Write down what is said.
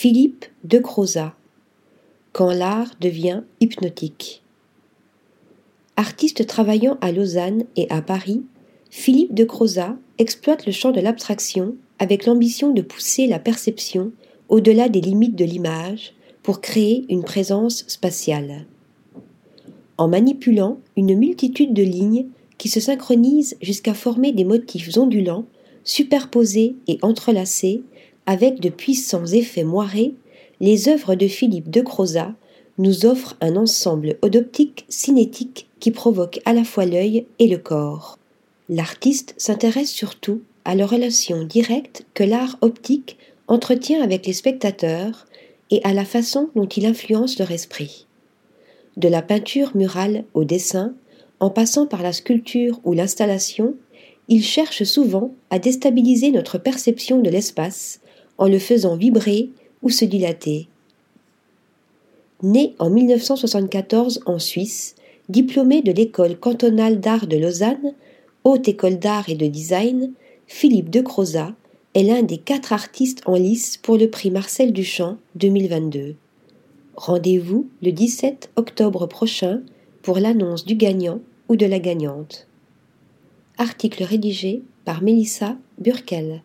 Philippe de Crozat. Quand l'art devient hypnotique. Artiste travaillant à Lausanne et à Paris, Philippe de Crozat exploite le champ de l'abstraction avec l'ambition de pousser la perception au-delà des limites de l'image pour créer une présence spatiale. En manipulant une multitude de lignes qui se synchronisent jusqu'à former des motifs ondulants, superposés et entrelacés, avec de puissants effets moirés, les œuvres de Philippe de Crozat nous offrent un ensemble odoptique cinétique qui provoque à la fois l'œil et le corps. L'artiste s'intéresse surtout à la relation directe que l'art optique entretient avec les spectateurs et à la façon dont il influence leur esprit. De la peinture murale au dessin, en passant par la sculpture ou l'installation, il cherche souvent à déstabiliser notre perception de l'espace en le faisant vibrer ou se dilater. Né en 1974 en Suisse, diplômé de l'école cantonale d'art de Lausanne, haute école d'art et de design, Philippe de Crozat est l'un des quatre artistes en lice pour le prix Marcel Duchamp 2022. Rendez-vous le 17 octobre prochain pour l'annonce du gagnant ou de la gagnante. Article rédigé par Mélissa Burkel.